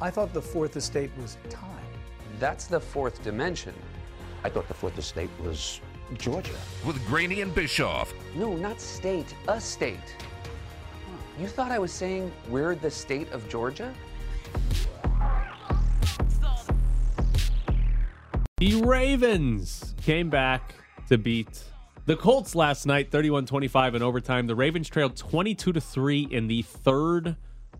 I thought the fourth estate was time. That's the fourth dimension. I thought the fourth estate was Georgia. With Graney and Bischoff. No, not state, a state. You thought I was saying we're the state of Georgia? The Ravens came back to beat the Colts last night, 31-25 in overtime. The Ravens trailed 22 3 in the third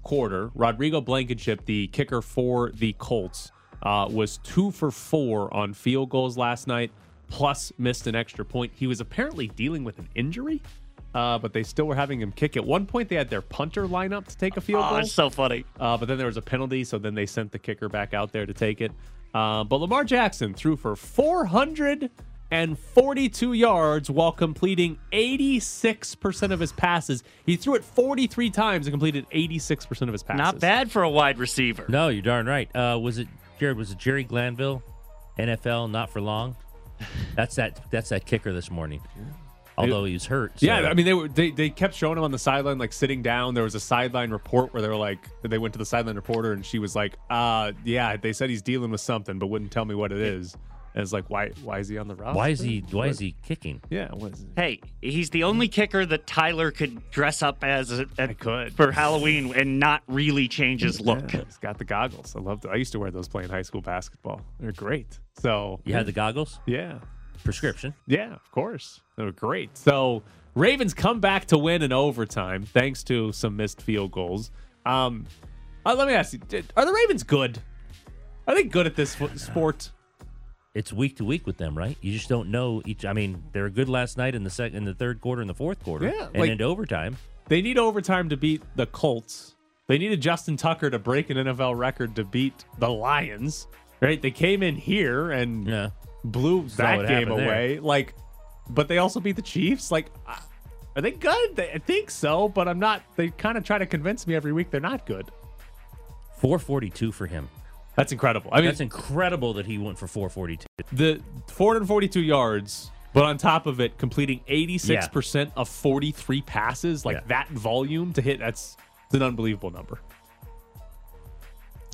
quarter. Rodrigo Blankenship, the kicker for the Colts, uh, was two for four on field goals last night, plus missed an extra point. He was apparently dealing with an injury, uh, but they still were having him kick. At one point, they had their punter line up to take a field Oh, goal. it's so funny. Uh, but then there was a penalty, so then they sent the kicker back out there to take it. Uh, but Lamar Jackson threw for 442 yards while completing 86% of his passes. He threw it 43 times and completed 86% of his passes. Not bad for a wide receiver. No, you're darn right. Uh, was it Jared? Was it Jerry Glanville? NFL, not for long. That's that. That's that kicker this morning. Although he was hurt. so- Yeah, I mean they were they, they kept showing him on the sideline like sitting down. There was a sideline report where they were like they went to the sideline reporter and she was like, "Uh, yeah, they said he's dealing with something, but wouldn't tell me what it is." And it's like, why why is he on the roster? why is he? Why What- is he kicking? Yeah, what is Hey, he's the only kicker that Tyler could dress up as a, a- could. for Halloween and not really change his look. Yeah, he's got the goggles. I loved it. I used to wear those playing high school basketball. They're great. So You had the goggles, yeah, prescription. yeah, of course. They were great. So Ravens come back to win in overtime thanks to some missed field goals. Um, uh, let me ask you: Are the Ravens good? Are they good at this sport? It's week to week with them, right? You just don't know each. I mean, they were good last night in the second, in the third quarter, in the fourth quarter, Yeah, and like- into overtime. They need overtime to beat the Colts. They needed Justin Tucker to break an NFL record to beat the Lions. Right? They came in here and Yeah, blew that game happened there. away. Like, but they also beat the Chiefs. Like, are they good? They, I think so, but I'm not. They kind of try to convince me every week they're not good. four forty two for him. That's incredible. I mean, That's incredible that he went for four forty two. the 442 yards, but on top of it, completing 86% of 43 passes, like Yeah. that volume to hit, that's an unbelievable number.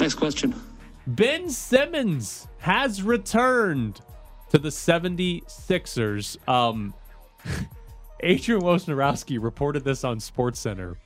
Next question. Ben Simmons has returned to the 76ers. Um, Adrian Wojnarowski reported this on SportsCenter.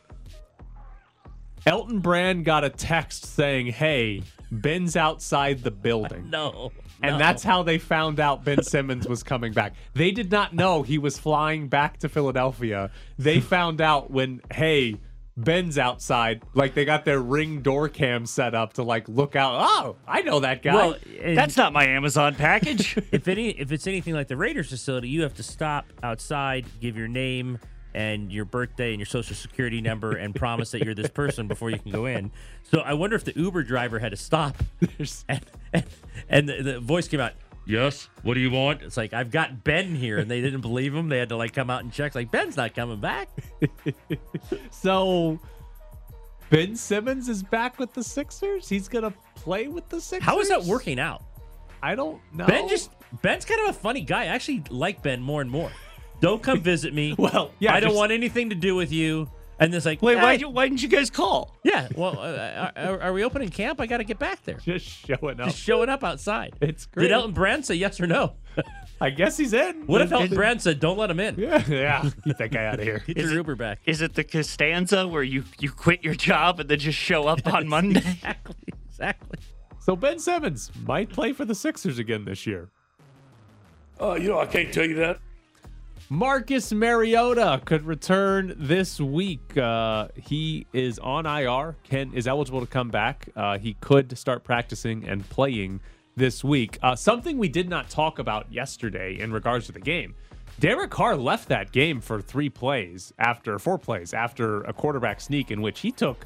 Elton Brand got a text saying, "Hey, Ben's outside the building." No, And no. that's how they found out Ben Simmons was coming back. They did not know he was flying back to Philadelphia. They found out when, hey, Ben's outside. Like they got their ring door cam set up to like look out. Oh, I know that guy. Well, That's not my Amazon package. if any if it's anything like the Raiders facility, you have to stop outside, give your name and your birthday and your social security number and promise that you're this person before you can go in. So I wonder if the Uber driver had to stop and and, and the, the voice came out, Yes, what do you want? It's like I've got Ben here and they didn't believe him. They had to like come out and check like Ben's not coming back. so Ben Simmons is back with the Sixers. He's gonna play with the Sixers. How is that working out? I don't know. Ben just Ben's kind of a funny guy. I actually like Ben more and more. Don't come visit me. Well, yeah, I don't just- want anything to do with you. And it's like, Wait, hey, why, you- why didn't you guys call? Yeah. Well, uh, are, are we opening camp? I got to get back there. just showing up. Just showing up outside. It's great. Did Elton Brand say yes or no? I guess he's in. What if Elton Brand said, "Don't let him in"? Yeah, yeah. Get that guy out of here. Get your Uber back. Is it the Costanza where you, you quit your job and then just show up on Monday? Exactly. Exactly. So Ben Simmons might play for the Sixers again this year. Uh, you know, I can't tell you that. Marcus Mariota could return this week. Uh, he is on IR. Ken is eligible to come back. Uh, he could start practicing and playing this week. Uh, something we did not talk about yesterday in regards to the game. Derek Carr left that game for three plays after four plays after a quarterback sneak in which he took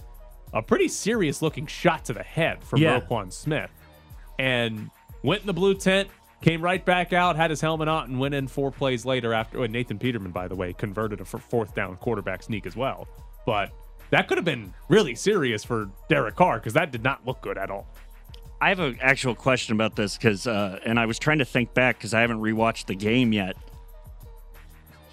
a pretty serious looking shot to the head from Yeah. Roquan Smith. and went in the blue tent, came right back out, had his helmet on, and went in four plays later after. And Nathan Peterman, by the way, converted a fourth down quarterback sneak as well. But that could have been really serious for Derek Carr because that did not look good at all. I have an actual question about this because, uh, and I was trying to think back because I haven't rewatched the game yet.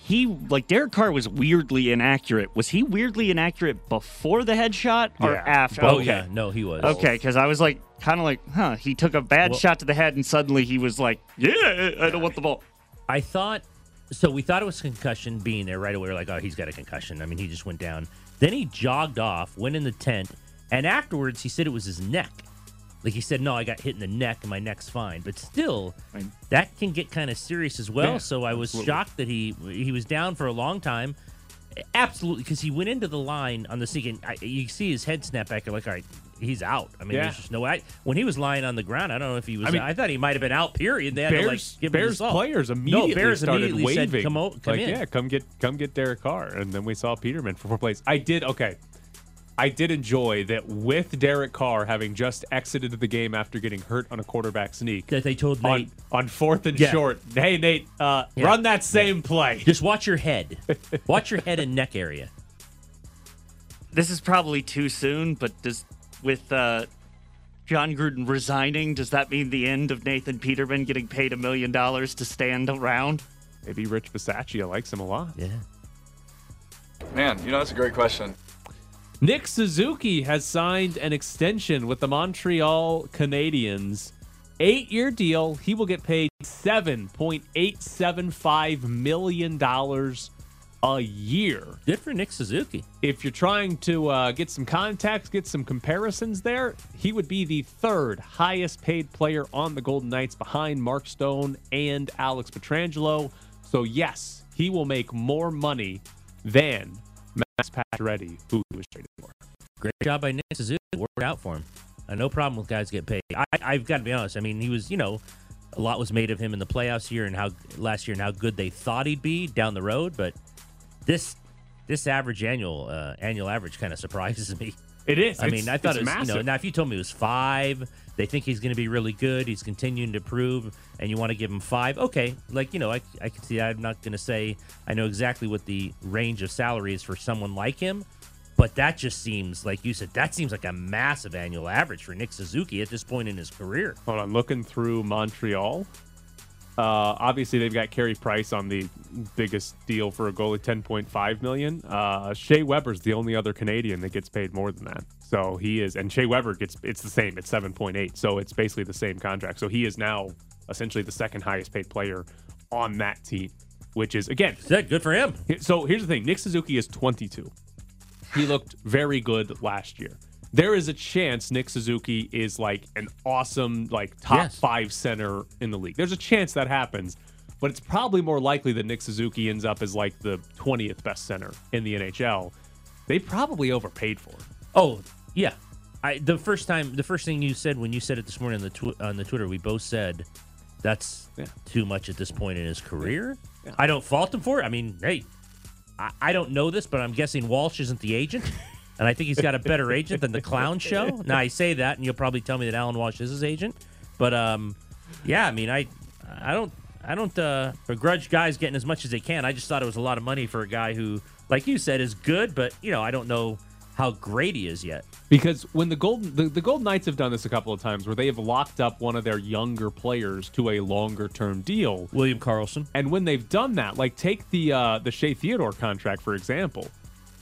He like Derek Carr was weirdly inaccurate. Was he weirdly inaccurate before the headshot or Yeah. after? Oh okay. yeah, no, he was. Okay, because I was like, kind of like, huh? He took a bad Well- shot to the head, and suddenly he was like, yeah, I don't want the ball. I thought so. We thought it was concussion being there right away. We're like, oh, he's got a concussion. I mean, he just went down. Then he jogged off, went in the tent, and afterwards he said it was his neck. Like he said, no, I got hit in the neck, and my neck's fine. But still, that can get kind of serious as well. Yeah, so I was absolutely. shocked that he he was down for a long time. Absolutely, because he went into the line on the I, you see his head snap back. You're like, all right, he's out. I mean, Yeah. there's just no way. When he was lying on the ground, I don't know if he was. I I, thought he might have been out. Period. They had to like Bears, Bears players immediately no, Bears started immediately waving. said, "Come, o- come like, in." yeah, come get, come get Derek Carr, and then we saw Peterman for four plays. I did okay. I did enjoy that with Derek Carr having just exited the game after getting hurt on a quarterback sneak That they told on, Nate, on fourth and Yeah. short. Hey Nate, uh, Yeah. run that same play. just watch your head, watch your head and neck area. This is probably too soon, but does with uh, Jon Gruden resigning, does that mean the end of Nathan Peterman getting paid a million dollars to stand around? Maybe Rich Bisaccia likes him a lot. Yeah. Man, you know, that's a great question. Nick Suzuki has signed an extension with the Montreal Canadiens. Eight year deal. He will get paid $7.875 million a year. Good for Nick Suzuki. If you're trying to uh, get some contacts, get some comparisons there, he would be the third highest paid player on the Golden Knights behind Mark Stone and Alex Pietrangelo. So, yes, he will make more money than Max Pacioretty, who he was traded for. Great job by Nick Suzuki. Worked out for him. Uh, no problem with guys get paid. I, I've got to be honest. I mean, he was, you know, a lot was made of him in the playoffs here and how last year and how good they thought he'd be down the road. But this this average annual uh, annual average kind of surprises me. It is. I It's- mean, I thought it's it was, you know, massive. now if you told me it was five, they think he's going to be really good. He's continuing to prove, and you want to give him five. Okay, like you know, I I can see. I'm not going to say I know exactly what the range of salary is for someone like him, but that just seems like you said. That seems like a massive annual average for Nick Suzuki at this point in his career. Hold on, looking through Montreal. Uh, obviously, they've got Carey Price on the biggest deal for a goalie, ten point five million. Uh, Shea Weber's the only other Canadian that gets paid more than that. So he is, and Shea Weber gets it's the same. It's seven point eight. So it's basically the same contract. So he is now essentially the second highest paid player on that team, which is again Is that good for him? so here's the thing Nick Suzuki is 22. He looked very good last year. There is a chance Nick Suzuki is like an awesome, like top Yes. five center in the league. There's a chance that happens, but it's probably more likely that Nick Suzuki ends up as like the 20th best center in the NHL. They probably overpaid for him. Oh yeah, I the first time the first thing you said when you said it this morning on the tw- on the Twitter, we both said that's Yeah. too much at this point in his career. Yeah. I don't fault him for it. I mean, hey, I, I don't know this, but I'm guessing Walsh isn't the agent. And I think he's got a better agent than the clown show. Now I say that, and you'll probably tell me that Alan Walsh is his agent. But um, yeah, I mean, I, I don't, I don't uh, begrudge guys getting as much as they can. I just thought it was a lot of money for a guy who, like you said, is good, but you know, I don't know how great he is yet. Because when the Golden the, the Golden Knights have done this a couple of times where they have locked up one of their younger players to a longer term deal. William Karlsson. And when they've done that, like take the uh, the Shea Theodore contract for example,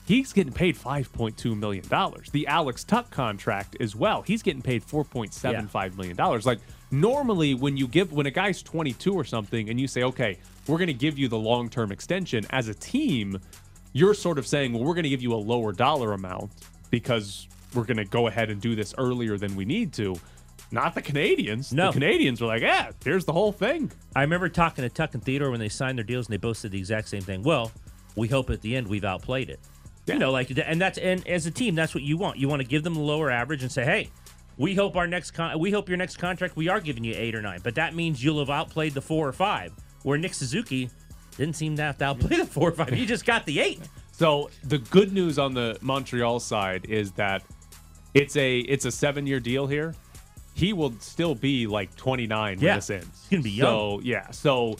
he's getting paid five point two million dollars. The Alex Tuch contract as well, he's getting paid four point seven five million dollars. Like normally, when you give when a guy's twenty two or something, and you say, okay, we're going to give you the long term extension as a team, you're sort of saying, well, we're going to give you a lower dollar amount because we're going to go ahead and do this earlier than we need to. Not the Canadiens. No. The Canadiens were like, yeah, here's the whole thing. I remember talking to Tuch and Theodore when they signed their deals, and they both said the exact same thing. Well, we hope at the end we've outplayed it. Yeah. You know, like, and that's and as a team, that's what you want. You want to give them the lower average and say, hey, we hope our next con- we hope your next contract we are giving you eight or nine, but that means you'll have outplayed the four or five. Where Nick Suzuki didn't seem to have to outplay the four or five. He just got the eight. So the good news on the Montreal side is that it's a it's a seven year deal here. he will still be like 29 Yeah. when this ends. He's gonna be young. So yeah, so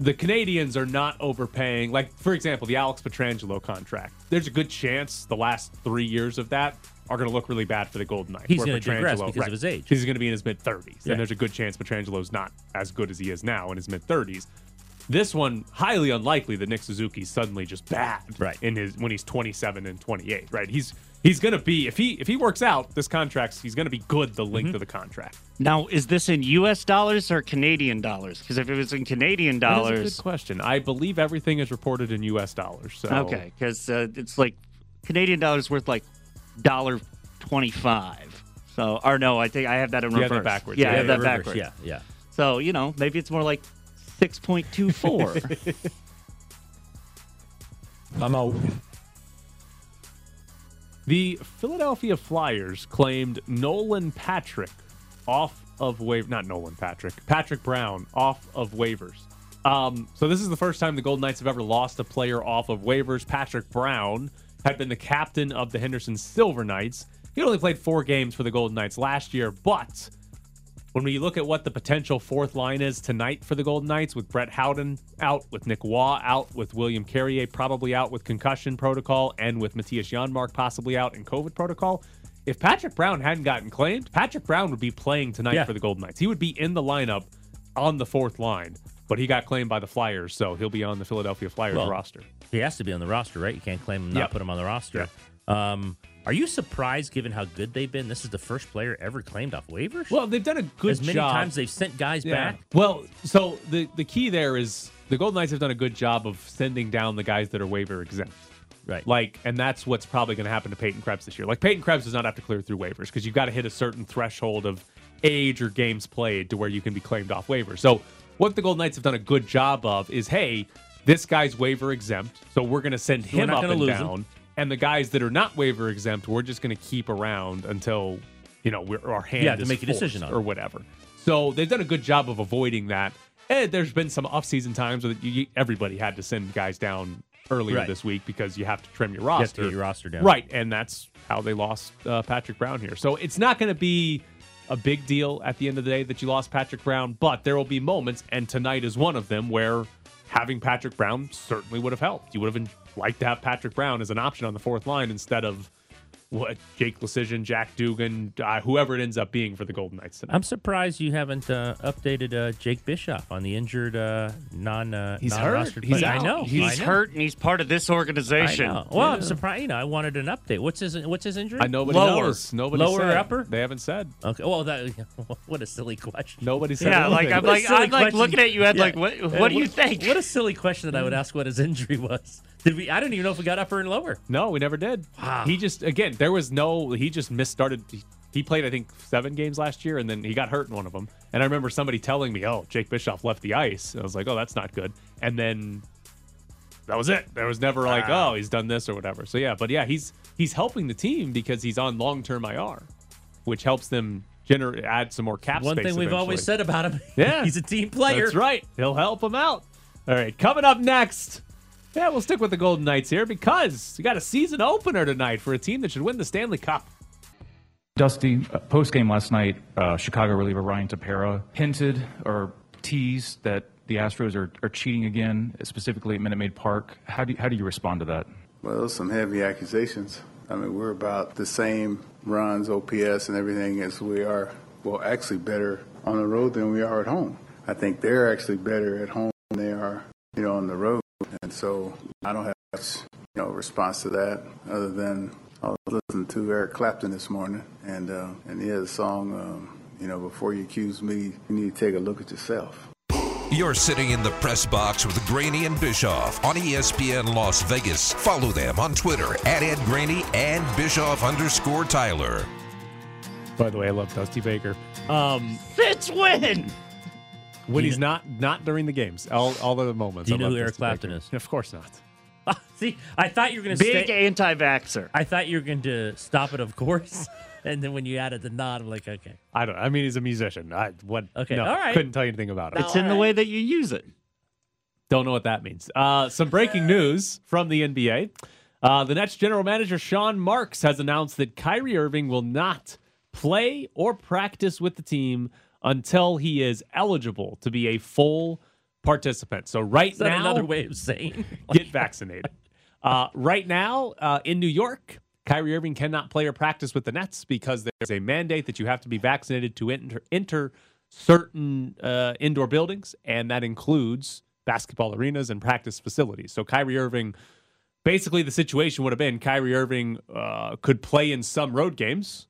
the Canadiens are not overpaying. Like for example, the Alex Pietrangelo contract. There's a good chance the last three years of that are going to look really bad for the Golden Knights. He's where gonna digress because of his age. He's going to be in his mid 30s, Yeah. and there's a good chance Pietrangelo's not as good as he is now in his mid 30s. This one highly unlikely that Nick Suzuki's suddenly just bad Right. in his when he's 27 and 28. Right? He's he's going to be if he if he works out this contract, he's going to be good the Mm-hmm. length of the contract. Now, is this in U.S. dollars or Canadian dollars? Because if it was in Canadian That is a dollars, good question. I believe everything is reported in U.S. dollars. So okay, because uh, it's like Canadian dollars worth like dollar twenty five. So, or no, I think I have that in reverse. that backwards. Yeah, I have yeah, that reverse, backwards. Yeah, yeah. So you know, maybe it's more like six point two four. I'm out. The Philadelphia Flyers claimed Nolan Patrick off of waiver. Not Nolan Patrick. Patrick Brown off of waivers. Um, so this is the first time the Golden Knights have ever lost a player off of waivers. Patrick Brown had been the captain of the Henderson Silver Knights. He only played four games for the Golden Knights last year, but when we look at what the potential fourth line is tonight for the Golden Knights, with Brett Howden out, with Nick Waugh out, with William Carrier probably out with concussion protocol, and with Mattias Janmark possibly out in COVID protocol, if Patrick Brown hadn't gotten claimed, Patrick Brown would be playing tonight Yeah. for the Golden Knights. He would be in the lineup on the fourth line, but he got claimed by the Flyers, so he'll be on the Philadelphia Flyers Well, roster. He has to be on the roster, right? You can't claim him, not Yep. put him on the roster. Um, are you surprised, given how good they've been? This is the first player ever claimed off waivers. Well, they've done a good job. as many job. times they've sent guys back. Well, so the the key there is the Golden Knights have done a good job of sending down the guys that are waiver exempt. Right. Like, and that's what's probably going to happen to Peyton Krebs this year. Like, Peyton Krebs does not have to clear through waivers because you've got to hit a certain threshold of age or games played to where you can be claimed off waivers. So, what the Golden Knights have done a good job of is, hey, this guy's waiver exempt, so we're going to send So him up and lose him. And the guys that are not waiver exempt, we're just going to keep around until you know we're, our hand Yeah, to is make a decision on or whatever. So they've done a good job of avoiding that. And there's been some off-season times where you, everybody had to send guys down earlier Right. this week because you have to trim your You have to roster. get your roster down. Right, and that's how they lost uh, Patrick Brown here. So it's not going to be a big deal at the end of the day that you lost Patrick Brown, but there will be moments, and tonight is one of them where having Patrick Brown certainly would have helped. You would have liked to have Patrick Brown as an option on the fourth line instead of what Jake Leschyshyn, Jack Dugan, uh, whoever it ends up being for the Golden Knights tonight. I'm surprised you haven't uh, updated uh, Jake Bischoff on the injured uh, non uh, He's hurt. He's out. I know. He's I know. hurt and he's part of this I organization. know. Well, I'm surprised. You know, I wanted an update. What's his What's his injury? I nobody Lower. knows. Nobody Lower or said. upper? They haven't said. Okay. Well, that what a silly question. Nobody said. Yeah, like. I'm like I'm like question. looking at you, Ed. Yeah. Like what? Uh, What do you think? What a silly question that I would ask. What his injury was? Did we? I don't even know if we got upper and lower. No, we never did. Wow. He just again, there was no. He just misstarted. He, he played, I think, seven games last year, and then he got hurt in one of them. And I remember somebody telling me, "Oh, Jake Bischoff left the ice." I was like, "Oh, that's not good." And then that was it. There was never like, "Oh, he's done this or whatever." So yeah, but yeah, he's he's helping the team because he's on long term IR, which helps them generate add some more cap One thing we've eventually. always said about him. Yeah. he's a team player. That's right. He'll help him out. All right, coming up next. Yeah, we'll stick with the Golden Knights here because we got a season opener tonight for a team that should win the Stanley Cup. Dusty, uh, post game last night, uh, Chicago reliever Ryan Tepera hinted or teased that the Astros are, are cheating again, specifically at Minute Maid Park. How do you, how do you respond to that? Well, those some heavy accusations. I mean, we're about the same runs, OPS, and everything as we are. Well, actually, better on the road than we are at home. I think they're actually better at home than they are, you know, on the road. And so I don't have much, you know, response to that other than I was listening to Eric Clapton this morning, and uh, and he has a song, um, you know, before you accuse me, you need to take a look at yourself. You're sitting in the press box with Graney and Bischoff on ESPN Las Vegas. Follow them on Twitter at Ed Graney and Bischoff underscore Tyler. By the way, I love Dusty Baker. Um, Fitz win. When Do you he's not not during the games, all all the moments. Do you I know who Eric Clapton is? Of course not. See, I thought you were going to Big stay. anti-vaxer. I thought you were going to stop it, of course. and then when you added the nod, I'm like, okay. I don't. I mean, he's a musician. I what? Okay, no, all right. Couldn't tell you anything about it. It's in the way that you use it. Don't know what that means. Uh, some breaking news from the NBA. Uh, the Nets general manager Sean Marks has announced that Kyrie Irving will not play or practice with the team until he is eligible to be a full participant. So right now, another way of saying? get vaccinated. Uh, right now uh, in New York, Kyrie Irving cannot play or practice with the Nets because there's a mandate that you have to be vaccinated to enter, enter certain uh, indoor buildings, and that includes basketball arenas and practice facilities. So Kyrie Irving, basically, the situation would have been Kyrie Irving uh, could play in some road games,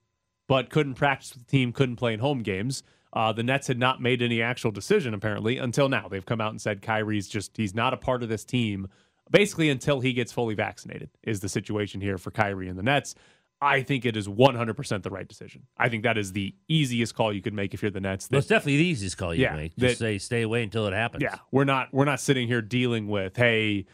but couldn't practice with the team, couldn't play in home games. Uh, the Nets had not made any actual decision apparently until now. They've come out and said Kyrie's just he's not a part of this team basically until he gets fully vaccinated is the situation here for Kyrie and the Nets. I think it is 100% the right decision. I think that is the easiest call you could make if you're the Nets. Well, it's definitely the easiest call you Yeah, can make. that- Just say stay away until it happens. Yeah, we're not we're not sitting here dealing with hey,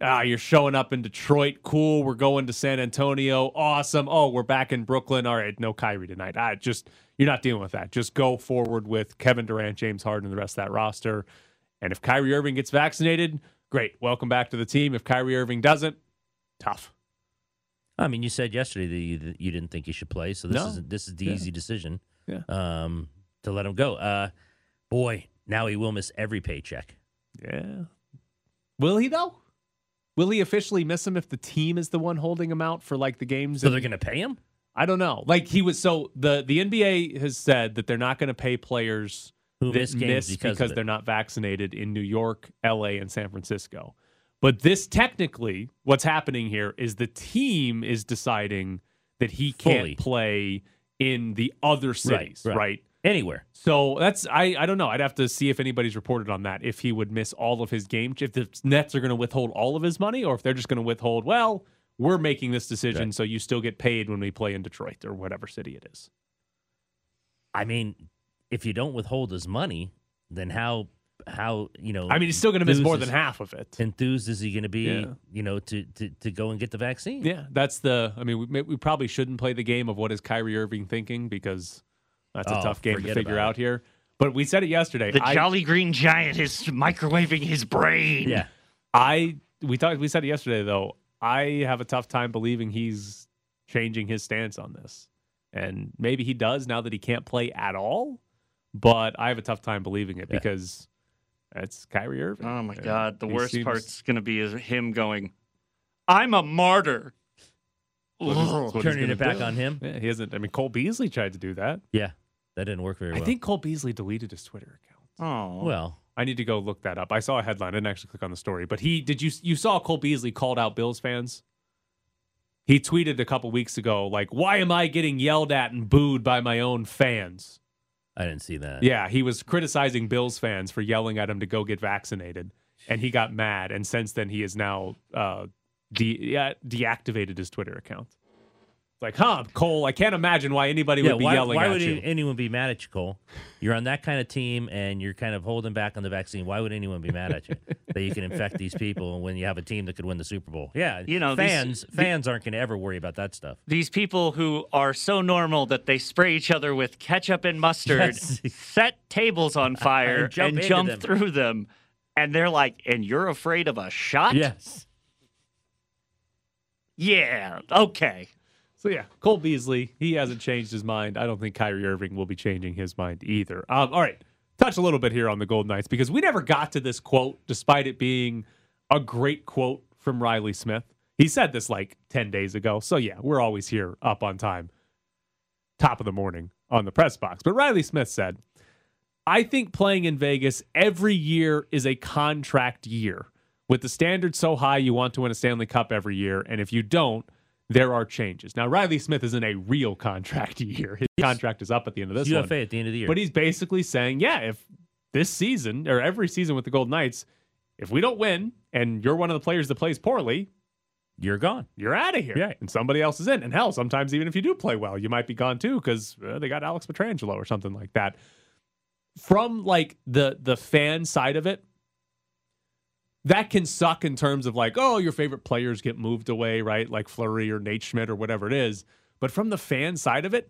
ah, you're showing up in Detroit, cool. We're going to San Antonio, awesome. Oh, we're back in Brooklyn. All right, no Kyrie tonight. I just you're not dealing with that. Just go forward with Kevin Durant, James Harden, and the rest of that roster. And if Kyrie Irving gets vaccinated, great. Welcome back to the team. If Kyrie Irving doesn't, tough. I mean, you said yesterday that you, that you didn't think he should play, so this No. is this is the Yeah. easy decision. Yeah. Um, to let him go. Uh, boy, now he will miss every paycheck. Yeah. Will he though? Will he officially miss him if the team is the one holding him out for like the games? So they're going to pay him. I don't know. Like he was so the the NBA has said that they're not going to pay players Who miss games because of they're not vaccinated in New York, LA, and San Francisco. But this technically, what's happening here is the team is deciding that he can't Fully. play in the other cities, right. right? Anywhere. So that's I I don't know. I'd have to see if anybody's reported on that. If he would miss all of his games, if the Nets are going to withhold all of his money, or if they're just going to withhold. Well, we're making this decision, so you still get paid when we play in Detroit or whatever city it is. I mean, if you don't withhold his money, then how how you know? I mean, he's still going to miss more is- than half of it. Enthused is he going to be? Yeah. You know, to, to to go and get the vaccine? Yeah, that's the. I mean, we we probably shouldn't play the game of what is Kyrie Irving thinking because that's a Oh, tough game to figure about out here. But we said it yesterday. The I- Jolly Green Giant is microwaving his brain. Yeah. I we talked we said it yesterday though. I have a tough time believing he's changing his stance on this. And maybe he does now that he can't play at all, but I have a tough time believing it Yeah. because it's Kyrie Irving. Oh my And God! The he worst seems- part's gonna be is him going, "I'm a martyr." what he's- Ugh. what he's Turning it back do. on him? Yeah, he hasn't I mean Cole Beasley tried to do that. Yeah, that didn't work very well. I think Cole Beasley deleted his Twitter account. Oh, Well, I need to go look that up. I saw a headline. I didn't actually click on the story, but he did you you saw Cole Beasley called out Bills fans? He tweeted a couple weeks ago, like, "Why am I getting yelled at and booed by my own fans?" I didn't see that. Yeah, he was criticizing Bills fans for yelling at him to go get vaccinated, and he got mad. And since then, he has now uh, de- deactivated his Twitter account. It's like, huh, Cole? I can't imagine why anybody Yeah, would be why, yelling why at would you. anyone be mad at you, Cole? You're on that kind of team, and you're kind of holding back on the vaccine. Why would anyone be mad at you that you can infect these people when you have a team that could win the Super Bowl? Yeah, You know, these- fans fans aren't going to ever worry about that stuff. These people who are so normal that they spray each other with ketchup and mustard, Yes. set tables on fire, And jump and jump them. through them, and they're like, "And you're afraid of a shot?" Yes. Yeah. Okay. So yeah, Cole Beasley, he hasn't changed his mind. I don't think Kyrie Irving will be changing his mind either. Um, all right, touch a little bit here on the Golden Knights because we never got to this quote, despite it being a great quote from Riley Smith. He said this like ten days ago. So yeah, we're always here up on time, top of the morning on the press box. But Riley Smith said, "I think playing in Vegas every year is a contract year." With the standard so high, you want to win a Stanley Cup every year, and if you don't, there are changes. Now, Riley Smith is in a real contract year. His contract is up at the end of this UFA one. at the end of the year. But he's basically saying, yeah, if this season or every season with the Golden Knights, if we don't win and you're one of the players that plays poorly, you're gone. You're out of here. Yeah. And somebody else is in. And hell, sometimes even if you do play well, you might be gone too because uh, they got Alex Pietrangelo or something like that. From like the the fan side of it, that can suck in terms of like, oh, your favorite players get moved away, right? Like Fleury or Nate Schmidt or whatever it is. But from the fan side of it,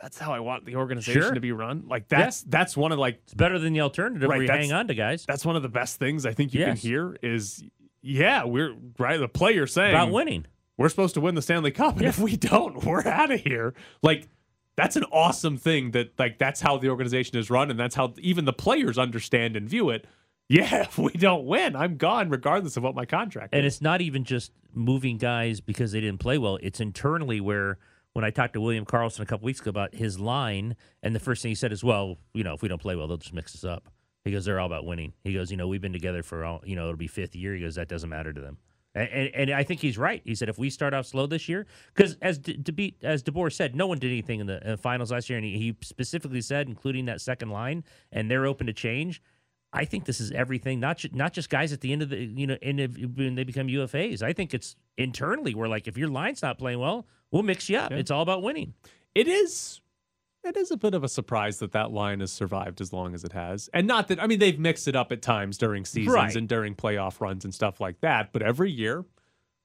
that's how I want the organization Sure. to be run. Like that's that's one of like It's better than the alternative Right, where you hang on to guys. that's one of the best things I think you can hear is yeah, we're right the player saying About winning. We're supposed to win the Stanley Cup, and if we don't, we're out of here. Like That's an awesome thing that like that's how the organization is run and that's how even the players understand and view it. Yeah, if we don't win, I'm gone regardless of what my contract is. And is. it's not even just moving guys because they didn't play well. It's internally where when I talked to William Karlsson a couple weeks ago about his line, and the first thing he said is, "Well, you know, if we don't play well, they'll just mix us up." He goes, "They're all about winning." He goes, "You know, we've been together for all, you know, it'll be fifth year." He goes, "That doesn't matter to them." And, and, and I think he's right. He said if we start off slow this year, because as De, De, as DeBoer said, no one did anything in the, in the finals last year, and he, he specifically said, including that second line, and they're open to change. I think this is everything, not ju- not just guys at the end of the you know, end of, when they become UFAs. I think it's internally. We're like, if your line's not playing well, we'll mix you up. It's all about winning. It is it is a bit of a surprise that that line has survived as long as it has. And not that I mean they've mixed it up at times during seasons Right. and during playoff runs and stuff like that, but every year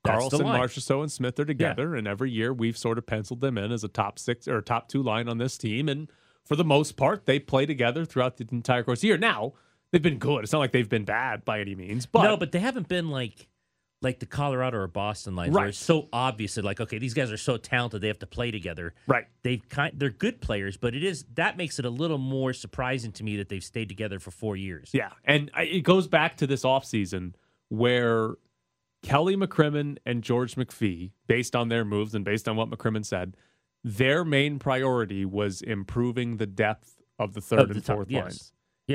Karlsson. Marchessault, and Smith are together, and every year we've sort of penciled them in as a top six or top two line on this team. And for the most part, they play together throughout the entire course of the year. Now, they've been good. It's not like they've been bad by any means, but no, but they haven't been like like the Colorado or Boston lines, where Right. it's so obvious that like, okay, these guys are so talented, they have to play together. Right. They've kind, they're good players, but it is that makes it a little more surprising to me that they've stayed together for four years. Yeah, and I- it goes back to this offseason where Kelly McCrimmon and George McPhee, based on their moves and based on what McCrimmon said, their main priority was improving the depth of the third Of the and fourth yes. lines. Yes.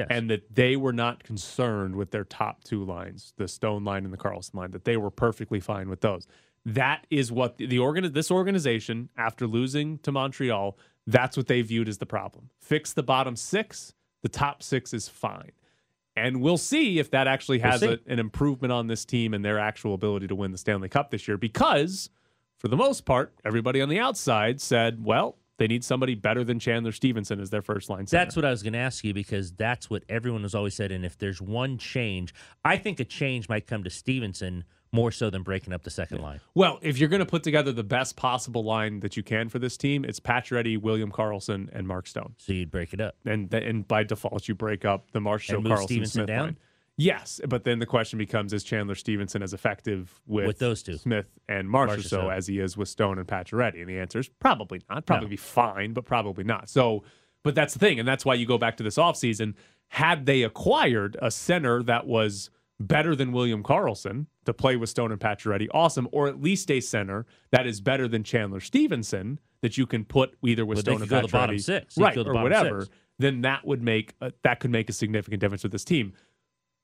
And that they were not concerned with their top two lines, the Stone line and the Karlsson line, that they were perfectly fine with those. That is what the, the organ this organization, after losing to Montreal, that's what they viewed as the problem. Fix the bottom six, the top six is fine. And we'll see if that actually We'll has a, an improvement on this team and their actual ability to win the Stanley Cup this year. Because for the most part, everybody on the outside said, well, they need somebody better than Chandler Stephenson as their first line center. That's what I was going to ask you because that's what everyone has always said. And if there's one change, I think a change might come to Stephenson more so than breaking up the second line. Well, if you're going to put together the best possible line that you can for this team, it's Pacioretty, William Karlsson, and Mark Stone. So you'd break it up, and th- and by default you break up the Marshall Karlsson Stephenson Smith down? line. Yes, but then the question becomes: Is Chandler Stephenson as effective with, With those two. Smith and Marshall Marchessault. as he is with Stone and Pacioretty? And the answer is probably not. Probably be fine, but probably not. So, but that's the thing, and that's why you go back to this offseason. Had they acquired a center that was better than William Karlsson to play with Stone and Pacioretty, awesome, or at least a center that is better than Chandler Stephenson that you can put either with Well, Stone and go the bottom Pacioretty, six. Right, the or bottom whatever. six. Then that would make a, that could make a significant difference with this team.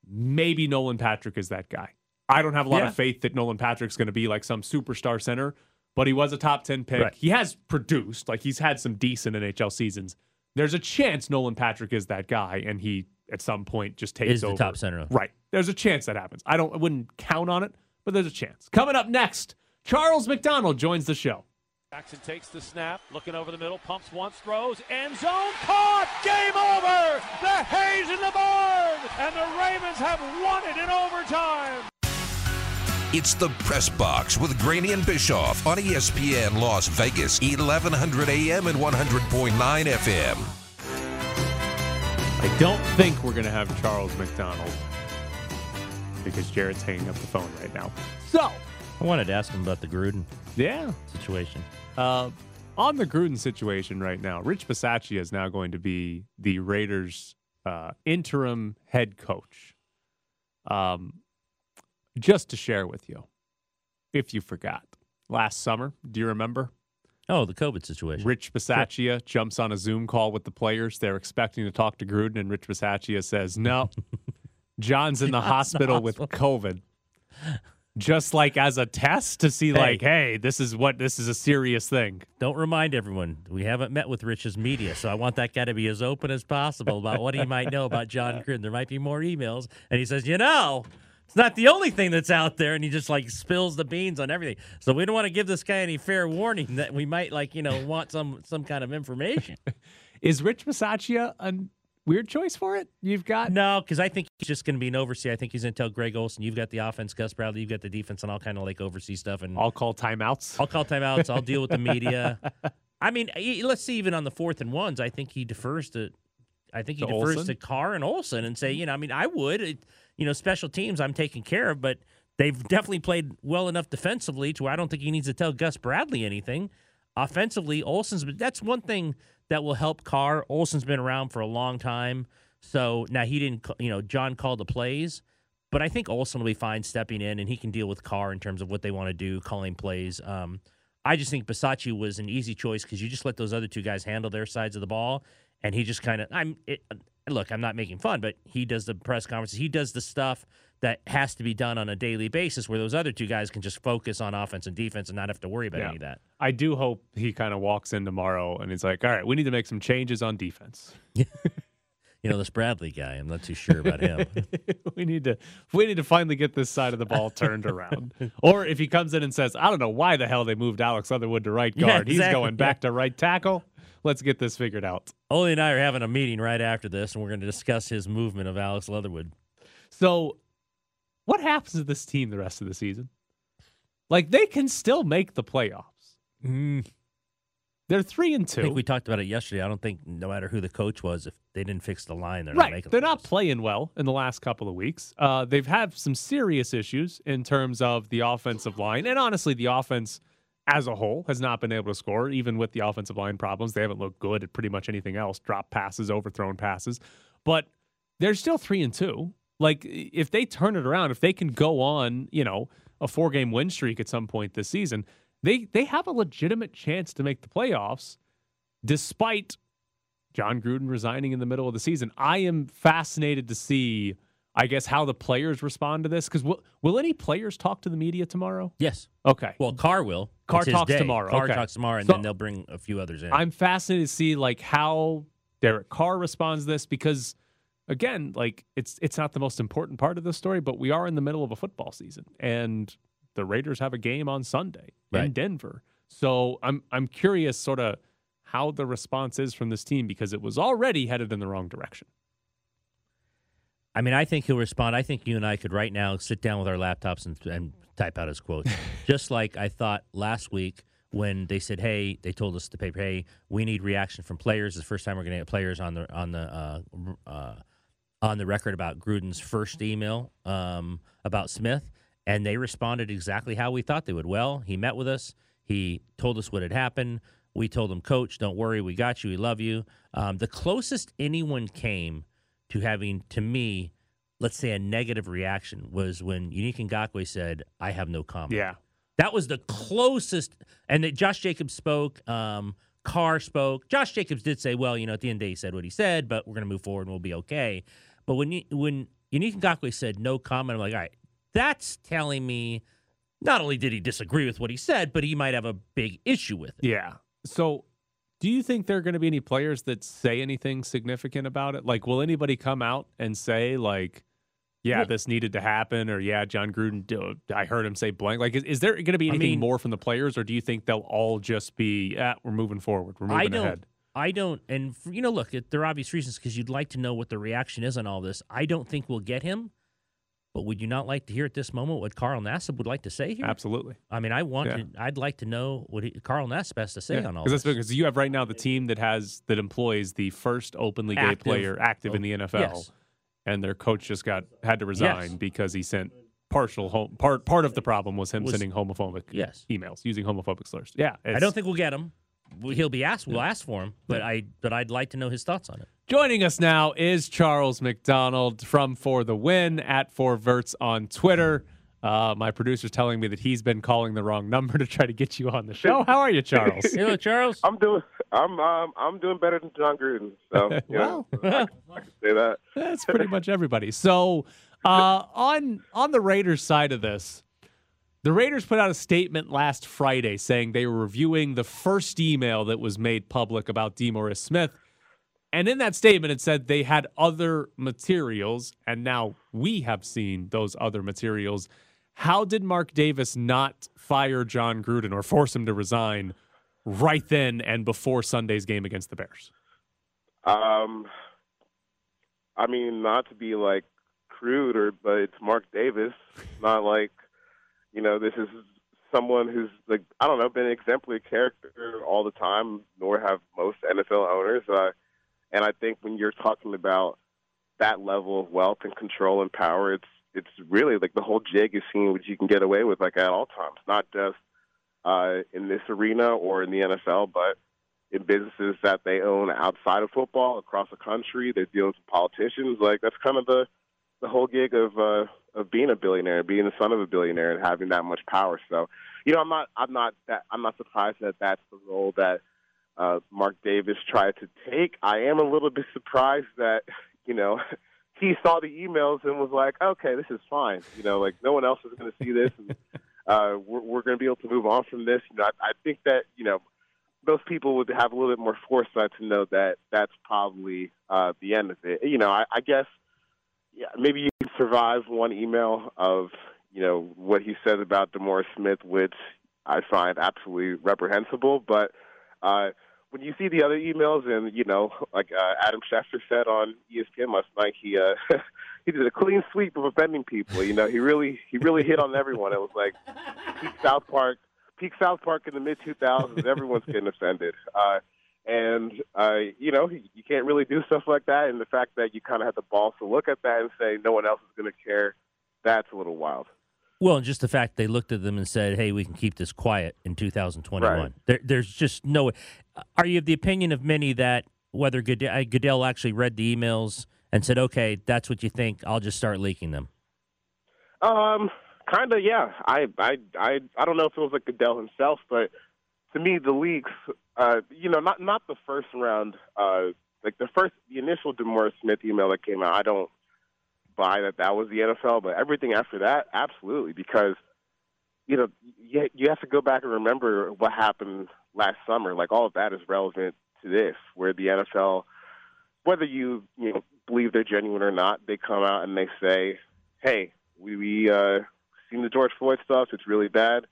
Maybe Nolan Patrick is that guy. I don't have a lot Yeah. of faith that Nolan Patrick's going to be like some superstar center, but he was a top 10 pick. Right. He has produced, like he's had some decent NHL seasons. There's a chance Nolan Patrick is that guy and he at some point just takes Is the over. top center. Right. There's a chance that happens. I don't I wouldn't count on it, but there's a chance. Coming up next, Charles McDonald joins the show. Jackson takes the snap, looking over the middle, pumps once, throws, end zone, caught, game over! The hay's in the barn, and the Ravens have won it in overtime. It's the Press Box with Graney and Bischoff on ESPN Las Vegas, 1100 AM and 100.9 FM. I don't think we're going to have Charles McDonald because Jared's hanging up the phone right now. So, I wanted to ask him about the Gruden yeah. situation. Uh, on the Gruden situation right now, Rich Bisaccia is now going to be the Raiders' uh, interim head coach. Um, just to share with you, if you forgot, last summer, do you remember? Oh, the COVID situation. Rich Bisaccia jumps on a Zoom call with the players. They're expecting to talk to Gruden, and Rich Bisaccia says, "No, Jon's in the Jon's in the hospital with COVID." Just like as a test to see, Hey. like, hey, this is what this is a serious thing. Don't remind everyone we haven't met with Rich's media, so I want that guy to be as open as possible about what he might know about Jon Gruden. There might be more emails, and he says, you know, it's not the only thing that's out there, and he just like spills the beans on everything. So we don't want to give this guy any fair warning that we might like, you know, want some some kind of information. Is Rich Bisaccia a weird choice for it? You've got no, because I think he's just going to be an overseer. I think he's going to tell Greg Olson, "You've got the offense, Gus Bradley. You've got the defense, and I'll kind of like oversee stuff." And I'll call timeouts. I'll call timeouts. I'll deal with the media. I mean, e- let's see. Even on the fourth and ones, I think he defers to. I think he To defers Olson? to Carr and Olson and say, you know, I mean, I would, it, you know, special teams I'm taking care of, but they've definitely played well enough defensively to where I don't think he needs to tell Gus Bradley anything. Offensively, Olson's. That's one thing that will help Carr. Olson's been around for a long time, so now he didn't. You know, Jon called the plays, but I think Olson will be fine stepping in, and he can deal with Carr in terms of what they want to do, calling plays. Um, I just think Bisaccia was an easy choice because you just let those other two guys handle their sides of the ball, and he just kind of. I'm. It, look, I'm not making fun, but he does the press conferences. He does the stuff that has to be done on a daily basis where those other two guys can just focus on offense and defense and not have to worry about Yeah. any of that. I do hope he kind of walks in tomorrow and he's like, all right, we need to make some changes on defense. You know, this Bradley guy, I'm not too sure about him. we need to we need to finally get this side of the ball turned around. Or if he comes in and says, I don't know why the hell they moved Alex Leatherwood to right Yeah, guard. He's going back to right tackle. Let's get this figured out. Ole and I are having a meeting right after this, and we're going to discuss his movement of Alex Leatherwood. So, what happens to this team the rest of the season? Like they can still make the playoffs. They're three and two. I think we talked about it yesterday. I don't think no matter who the coach was, if they didn't fix the line, they're not Right, making. they're not playing well in the last couple of weeks. Uh, they've had some serious issues in terms of the offensive line, and honestly, the offense as a whole has not been able to score. Even with the offensive line problems, they haven't looked good at pretty much anything else: drop passes, overthrown passes. But they're still three and two. Like if they turn it around, if they can go on, you know, a four game win streak at some point this season, they they have a legitimate chance to make the playoffs, despite Jon Gruden resigning in the middle of the season. I am fascinated to see, I guess, how the players respond to this. Because will, will any players talk to the media tomorrow? Yes. Okay. Well, Carr will. Carr It's talks tomorrow. Carr Okay. talks tomorrow, and So- then they'll bring a few others in. I'm fascinated to see like how Derek Carr responds to this because again, like it's it's not the most important part of the story, but we are in the middle of a football season and the Raiders have a game on Sunday in Denver. So I'm I'm curious sort of how the response is from this team because it was already headed in the wrong direction. I mean, I think he'll respond. I think you and I could right now sit down with our laptops and, and type out his quotes. Just like I thought last week when they said, "Hey," they told us the paper, "Hey, we need reaction from players." It's the first time we're going to get players on the on the uh, uh, on the record about Gruden's first email um, about Smith, and they responded exactly how we thought they would. Well, he met with us. He told us what had happened. We told him, Coach, don't worry, we got you. We love you. Um, the closest anyone came to having, to me, let's say a negative reaction was when Yannick Ngakoue said, I have no comment. Yeah. That was the closest. And that Josh Jacobs spoke. Um, Carr spoke. Josh Jacobs did say, well, you know, at the end of the day, he said what he said, but we're going to move forward and we'll be okay. But when you, when Yannick Ngakoue said no comment, I'm like, all right, that's telling me not only did he disagree with what he said, but he might have a big issue with it. Yeah. So, do you think there are going to be any players that say anything significant about it? Like, will anybody come out and say, like, yeah, Well- this needed to happen, or yeah, Jon Gruden, I heard him say blank. Like, is, is there going to be I anything mean- more from the players, or do you think they'll all just be, ah, we're moving forward, we're moving I don't. ahead? I don't, and for, you know, look, it, there are obvious reasons because you'd like to know what the reaction is on all this. I don't think we'll get him, but would you not like to hear at this moment what Carl Nassib would like to say here? Absolutely. I mean, I want Yeah. to. I'd like to know what he, Carl Nassib has to say on all this. because you have right now the team that has that employs the first openly gay Active- player active in the oh, NFL, yes. And their coach just got had to resign Yes. because he sent partial home part part of the problem was him Was- sending homophobic Yes. emails using homophobic slurs. Yeah, I don't think we'll get him. He'll be asked. We'll ask for him, but I. But I'd like to know his thoughts on it. Joining us now is Charles McDonald from For the Win at Four Verts on Twitter. Uh, my producer's telling me that he's been calling the wrong number to try to get you on the show. How are you, Charles? Hello, Charles. I'm doing. I'm. Um, I'm doing better than Jon Gruden. So know, I, can- I can say that. That's pretty much everybody. So, uh, on on the Raiders side of this, the Raiders put out a statement last Friday saying they were reviewing the first email that was made public about DeMaurice Smith. And in that statement, it said they had other materials, and now we have seen those other materials. How did Mark Davis not fire Jon Gruden or force him to resign right then and before Sunday's game against the Bears? Um, I mean, not to be like crude or, but it's Mark Davis. Not like, you know, this is someone who's like I don't know, been an exemplary character all the time. Nor have most NFL owners. Uh, and I think when you're talking about that level of wealth and control and power, it's it's really like the whole jig is seeing what you can get away with, like at all times, not just uh, in this arena or in the NFL, but in businesses that they own outside of football across the country. They're dealing with politicians. Like that's kind of the the whole gig of uh, of being a billionaire, being the son of a billionaire, and having that much power. So, you know, I'm not I'm not that I'm not surprised that that's the role that uh, Mark Davis tried to take. I am a little bit surprised that you know he saw the emails and was like, okay, this is fine. You know, like no one else is going to see this, and uh, we're, we're going to be able to move on from this. You know, I, I think that you know most people would have a little bit more foresight to know that that's probably uh, the end of it. You know, I, I guess yeah, maybe you can survive one email of you know what he says about DeMaurice Smith, which I find absolutely reprehensible, but. Uh, when you see the other emails, and you know, like uh, Adam Schefter said on ESPN last night, he uh, he did a clean sweep of offending people. You know, he really he really hit on everyone. It was like peak South Park, peak South Park in the mid 2000s. Everyone's getting offended, uh, and uh, you know, you can't really do stuff like that. And the fact that you kind of have the balls to look at that and say no one else is going to care, that's a little wild. Well, and just the fact they looked at them and said, "Hey, we can keep this quiet in 2021." Right. There, there's just no. Are you of the opinion of many that whether Goodell, Goodell actually read the emails and said, "Okay, that's what you think. I'll just start leaking them." Um, kind of, yeah. I, I, I, I don't know if it was like Goodell himself, but to me, the leaks, uh, you know, not not the first round, uh, like the first, the initial DeMaurice Smith email that came out. I don't buy that that was the NFL, but everything after that, absolutely, because you know you you have to go back and remember what happened last summer. Like all of that is relevant to this, where the NFL, whether you you know believe they're genuine or not, they come out and they say, "Hey, we we uh, seen the George Floyd stuff. It's really bad.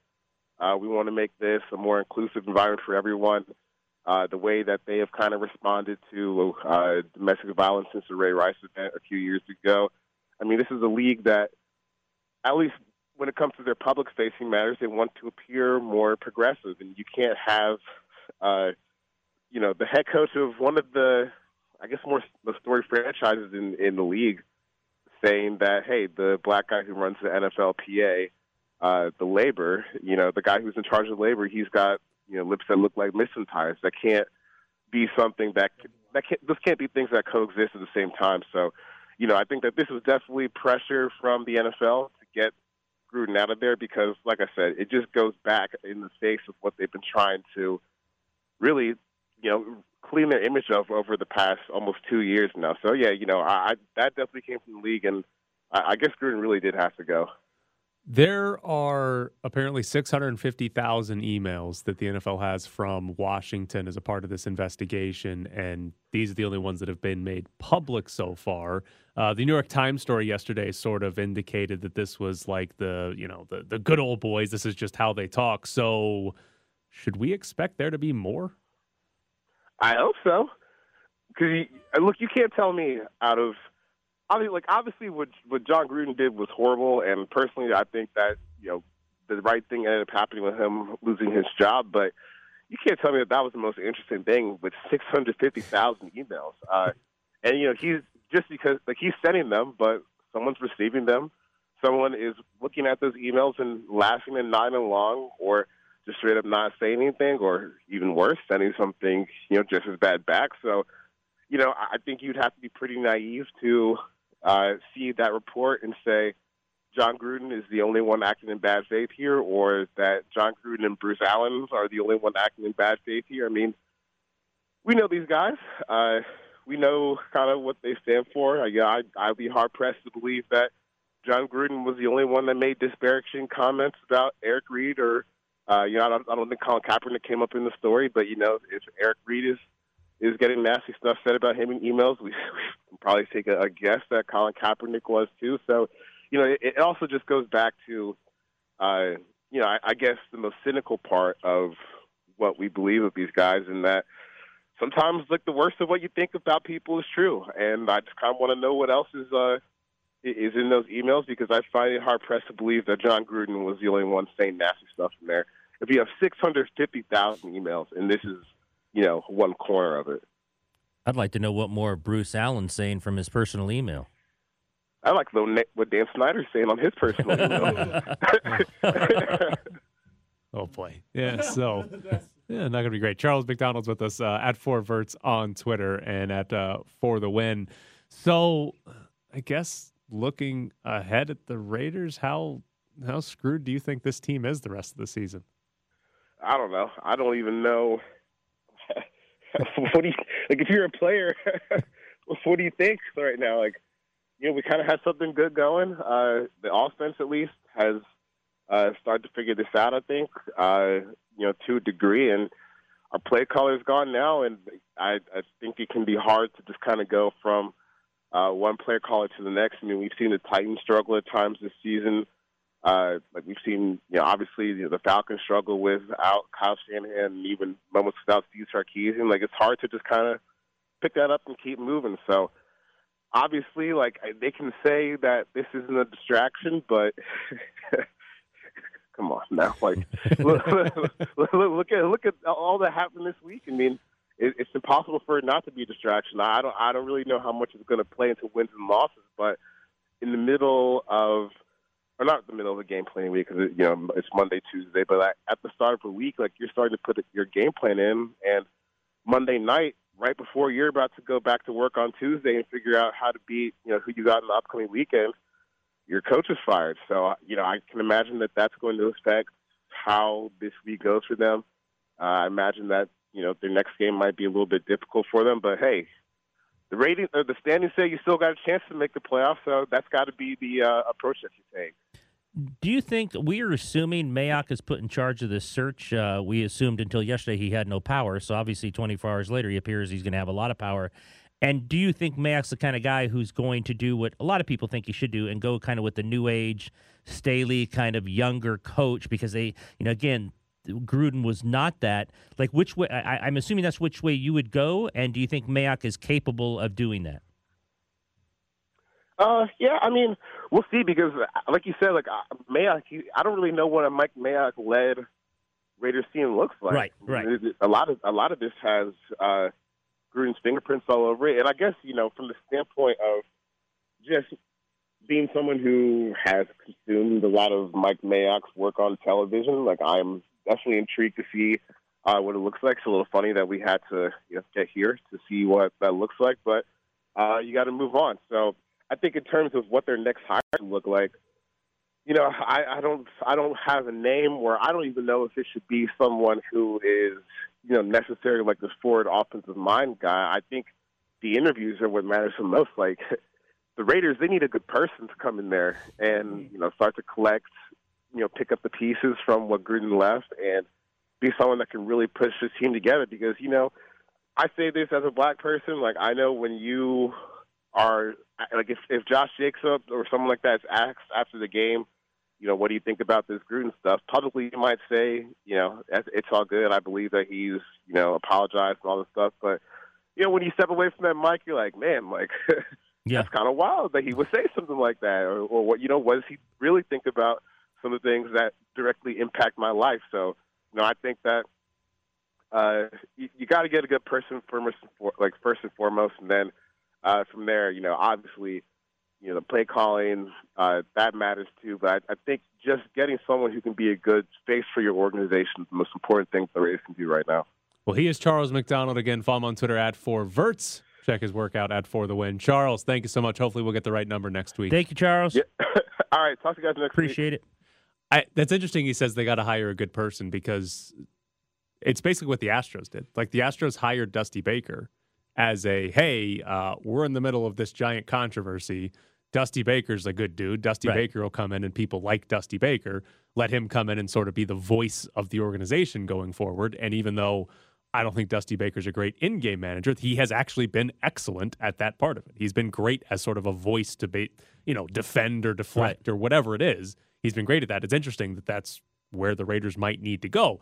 Uh, we want to make this a more inclusive environment for everyone." Uh, the way that they have kind of responded to uh, domestic violence since the Ray Rice event a few years ago. I mean, this is a league that, at least when it comes to their public facing matters, they want to appear more progressive. And you can't have, uh, you know, the head coach of one of the, I guess, more the story franchises in, in the league saying that, hey, the black guy who runs the NFLPA, uh, the labor, you know, the guy who's in charge of labor, he's got, you know, lips that look like tires. That can't be something that, that can't, this can't be things that coexist at the same time. So, you know, I think that this was definitely pressure from the NFL to get Gruden out of there because, like I said, it just goes back in the face of what they've been trying to really, you know, clean their image of over the past almost two years now. So yeah, you know, I, I that definitely came from the league, and I, I guess Gruden really did have to go. There are apparently 650,000 emails that the NFL has from Washington as a part of this investigation, and these are the only ones that have been made public so far. Uh, the New York Times story yesterday sort of indicated that this was like the, you know, the, the good old boys. This is just how they talk. So, should we expect there to be more? I hope so. Because look, you can't tell me out of obviously, like obviously, what what Jon Gruden did was horrible, and personally, I think that you know the right thing ended up happening with him losing his job. But you can't tell me that that was the most interesting thing with six hundred fifty thousand emails. Uh, and you know, he's just because like he's sending them, but someone's receiving them. Someone is looking at those emails and laughing and nodding along, or just straight up not saying anything, or even worse, sending something you know just as bad back. So, you know, I think you'd have to be pretty naive to uh, see that report and say Jon Gruden is the only one acting in bad faith here, or that Jon Gruden and Bruce Allen are the only one acting in bad faith here. I mean, we know these guys. Uh, we know kind of what they stand for. Uh, yeah, I, I'd be hard pressed to believe that Jon Gruden was the only one that made disparaging comments about Eric Reid, or uh, you know, I don't, I don't think Colin Kaepernick came up in the story, but you know, if Eric Reid is is getting nasty stuff said about him in emails, we, we probably take a, a guess that Colin Kaepernick was too. So, you know, it, it also just goes back to, uh, you know, I, I guess the most cynical part of what we believe of these guys, and that sometimes like the worst of what you think about people is true. And I just kind of want to know what else is uh, is in those emails because I find it hard pressed to believe that Jon Gruden was the only one saying nasty stuff in there. If you have six hundred fifty thousand emails, and this is you know one corner of it. I'd like to know what more Bruce Allen's saying from his personal email. I like what Dan Snyder's saying on his personal email. Oh boy. Yeah. So yeah, not gonna be great. Charles McDonald's with us uh, at Four Verts on Twitter and at uh, For the Win. So I guess looking ahead at the Raiders, how how screwed do you think this team is the rest of the season? I don't know. I don't even know. what do you like? If you're a player, what do you think right now? Like, you know, we kind of had something good going. Uh, the offense, at least, has uh, started to figure this out. I think, uh, you know, to a degree, and our play caller's gone now, and I, I think it can be hard to just kind of go from uh, one player caller to the next. I mean, we've seen the Titans struggle at times this season. Uh, like we've seen, you know, obviously you know, the Falcons struggle without Kyle Shanahan, and even moments without Steve Sarkisian. Like it's hard to just kind of pick that up and keep moving. So obviously, like they can say that this isn't a distraction, but come on now, like look, look, look at look at all that happened this week. I mean, it, it's impossible for it not to be a distraction. I don't I don't really know how much it's going to play into wins and losses, but in the middle of or not the middle of the game planning week because you know it's Monday, Tuesday, but at, at the start of the week, like you're starting to put your game plan in, and Monday night, right before you're about to go back to work on Tuesday and figure out how to beat you know who you got in the upcoming weekend, your coach is fired. So you know I can imagine that that's going to affect how this week goes for them. Uh, I imagine that you know their next game might be a little bit difficult for them, but hey, the rating or the standings say you still got a chance to make the playoffs, so that's got to be the uh, approach that you take. Do you think we are assuming Mayock is put in charge of this search? Uh, we assumed until yesterday he had no power, so obviously 24 hours later he appears he's going to have a lot of power. And do you think Mayock's the kind of guy who's going to do what a lot of people think he should do and go kind of with the new age, Staley kind of younger coach? Because they, you know, again, Gruden was not that. Like, which way? I, am assuming that's which way you would go. And do you think Mayock is capable of doing that? Uh, yeah. I mean, we'll see because, like you said, like uh, Mayock, he, I don't really know what a Mike Mayock led Raiders team looks like. Right. Right. A lot of a lot of this has uh, Gruden's fingerprints all over it, and I guess you know from the standpoint of just being someone who has consumed a lot of Mike Mayock's work on television, like I'm definitely intrigued to see uh, what it looks like. It's a little funny that we had to you know, get here to see what that looks like, but uh, you got to move on. So I think in terms of what their next hire look like, you know, I, I don't I don't have a name where I don't even know if it should be someone who is you know necessarily like this forward offensive mind guy. I think the interviews are what matters the most. Like the Raiders, they need a good person to come in there and you know start to collect you know pick up the pieces from what Gruden left and be someone that can really push this team together. Because you know, I say this as a black person, like I know when you are like if if Josh Jacobs or someone like that is asked after the game, you know, what do you think about this Gruden stuff? Publicly, you might say, you know, it's all good. I believe that he's you know apologized and all this stuff, but you know, when you step away from that mic, you're like, man, like. Yeah. That's kind of wild that he would say something like that, or, or what you know, what does he really think about some of the things that directly impact my life. So, you know, I think that uh, you, you got to get a good person first, like first and foremost, and then uh, from there, you know, obviously, you know, the play calling uh, that matters too. But I, I think just getting someone who can be a good face for your organization is the most important thing the Raiders can do right now. Well, he is Charles McDonald again. Follow him on Twitter at four verts. Check his workout at for the win. Charles, thank you so much. Hopefully, we'll get the right number next week. Thank you, Charles. Yeah. All right, talk to you guys next Appreciate week. Appreciate it. I, that's interesting. He says they got to hire a good person because it's basically what the Astros did. Like the Astros hired Dusty Baker as a hey, uh, we're in the middle of this giant controversy. Dusty Baker's a good dude. Dusty Right. Baker will come in, and people like Dusty Baker. Let him come in and sort of be the voice of the organization going forward. And even though I don't think Dusty Baker's a great in-game manager, he has actually been excellent at that part of it. He's been great as sort of a voice to be, you know, defend or deflect or whatever it is. He's been great at that. It's interesting that that's where the Raiders might need to go.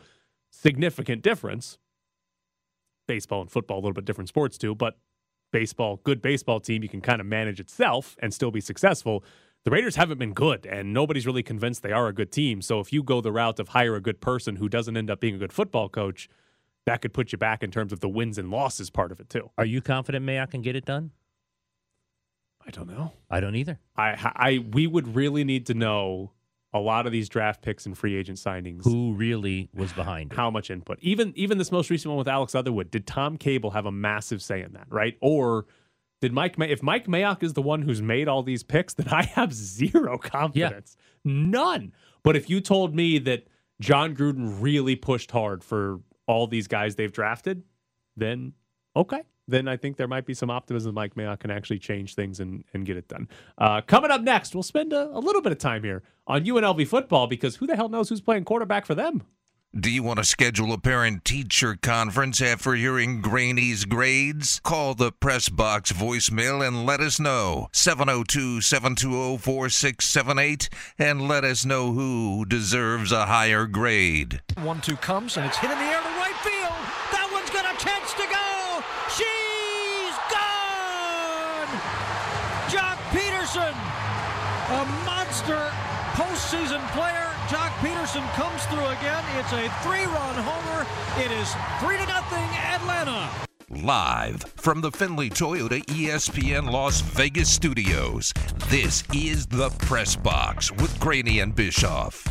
Significant difference. Baseball and football, a little bit different sports too, but baseball, good baseball team, you can kind of manage itself and still be successful. The Raiders haven't been good, and nobody's really convinced they are a good team. So if you go the route of hire a good person who doesn't end up being a good football coach, that could put you back in terms of the wins and losses part of it too. Are you confident Mayock can get it done? I don't know. I don't either. I, I, we would really need to know a lot of these draft picks and free agent signings. Who really was behind it? How much input? Even even this most recent one with Alex Leatherwood, did Tom Cable have a massive say in that, right? Or did Mike May if Mike Mayock is the one who's made all these picks, then I have zero confidence. None. But if you told me that Jon Gruden really pushed hard for all these guys they've drafted, then okay. Then I think there might be some optimism Mike Mayock can actually change things and, and get it done. Uh, coming up next, we'll spend a, a little bit of time here on UNLV football because who the hell knows who's playing quarterback for them? Do you want to schedule a parent teacher conference after hearing Graney's grades? Call the press box voicemail and let us know. 702 720 4678 and let us know who deserves a higher grade. 1 2 comes and it's hit in the player. Joc Pederson comes through again. It's a three run homer. It is 3 to nothing Atlanta. Live from the Findlay Toyota ESPN Las Vegas studios, this is the Press Box with Graney and Bischoff.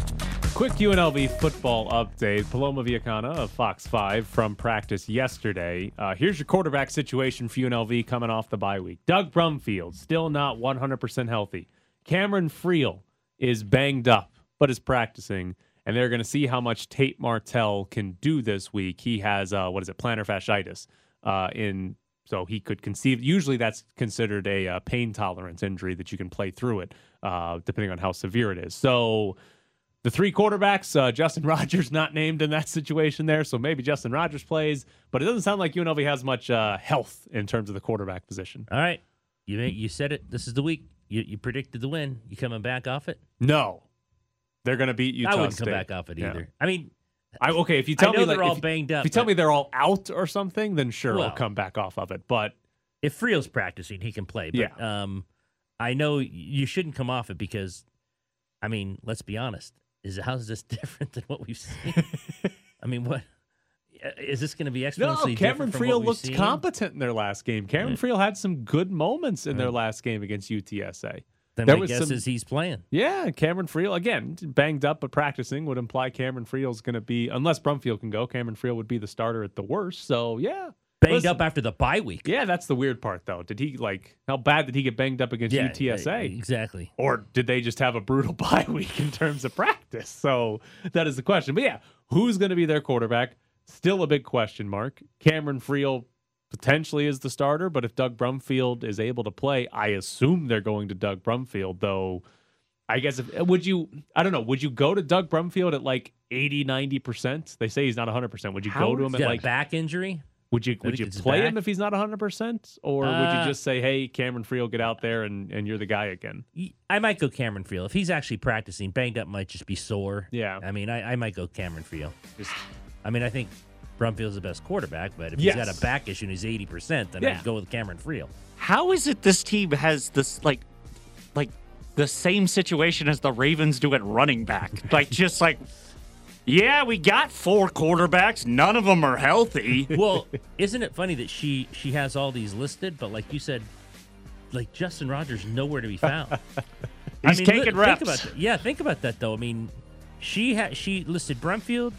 Quick UNLV football update. Paloma Villicana of Fox 5 from practice yesterday. Uh, here's your quarterback situation for UNLV coming off the bye week. Doug Brumfield, still not 100% healthy. Cameron Friel is banged up, but is practicing. And they're going to see how much Tate Martell can do this week. He has, uh, what is it, plantar fasciitis. Uh, in so he could conceive. Usually, that's considered a uh, pain tolerance injury that you can play through it, uh, depending on how severe it is. So the three quarterbacks, uh, Justin Rogers not named in that situation there, so maybe Justin Rogers plays, but it doesn't sound like UNLV has much uh, health in terms of the quarterback position. All right, you may, you said it. This is the week. You, you predicted the win. You coming back off it? No, they're going to beat Utah. I wouldn't State. come back off it Yeah. either. I mean, I, okay, if you I tell know me they're like, all if, banged up, if you tell me they're all out or something, then sure, Well- I'll come back off of it. But if Friel's practicing, he can play. But um, I know you shouldn't come off it because, I mean, let's be honest. Is how's this different than what we've seen? I mean, what is this going to be exponentially no, Cameron Friel looked seen? competent in their last game. Cameron Friel had some good moments in their last game against UTSA. Then There my guess some- is he's playing. Yeah, Cameron Friel again banged up, but practicing would imply Cameron Friel's going to be unless Brumfield can go. Cameron Friel would be the starter at the worst. So yeah, Banged Listen, up after the bye week. Yeah, that's the weird part though. Did he like how bad did he get banged up against Yeah, UTSA? yeah, exactly. Or did they just have a brutal bye week in terms of practice? So that is the question. But yeah, who's going to be their quarterback? Still a big question mark. Cameron Friel potentially is the starter, but if Doug Brumfield is able to play, I assume they're going to Doug Brumfield, though. I guess if would you I don't know, would you go to Doug Brumfield at like 80, 90%? They say he's not 100%. Would you go to him at like back injury? would you would you play back. him if he's not 100% or would Uh, you just say, "Hey, Cameron Friel, get out there and and you're the guy again?" I might go Cameron Friel if he's actually practicing. Banged up might just be sore. Yeah. I mean, I, I might go Cameron Friel. Just, I mean, I think Brumfield's the best quarterback, but if Yes. he's got a back issue and he's eighty percent, then Yeah. I'd go with Cameron Friel. How is it this team has this like like the same situation as the Ravens do at running back? Like just like yeah, we got four quarterbacks, none of them are healthy. well, isn't it funny that she she has all these listed, but like you said, like Justin Rogers nowhere to be found. He's taking Think reps. about that. Yeah, think about that though. I mean, she had she listed Brumfield,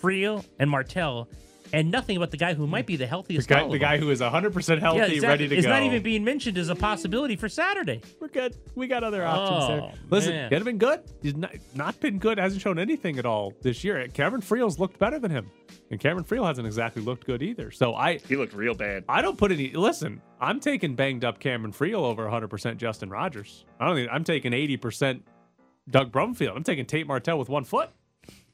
Friel, and Martell, and nothing about the guy who might be the The healthiest. guy, of all the guy who is 100% healthy, yeah, exactly. ready to it's go. not even being mentioned as a possibility for Saturday. We're good. We got other options Oh, there. Listen, man. it'd have been good. He's not, not been good. Hasn't shown anything at all this year. Cameron Friel's looked better than him, and Cameron Friel hasn't exactly looked good either. So I he looked real bad. I don't put any. Listen, I'm taking banged up Cameron Friel over 100% Justin Rogers. I don't think I'm taking 80% Doug Brumfield. I'm taking Tate Martell with one foot.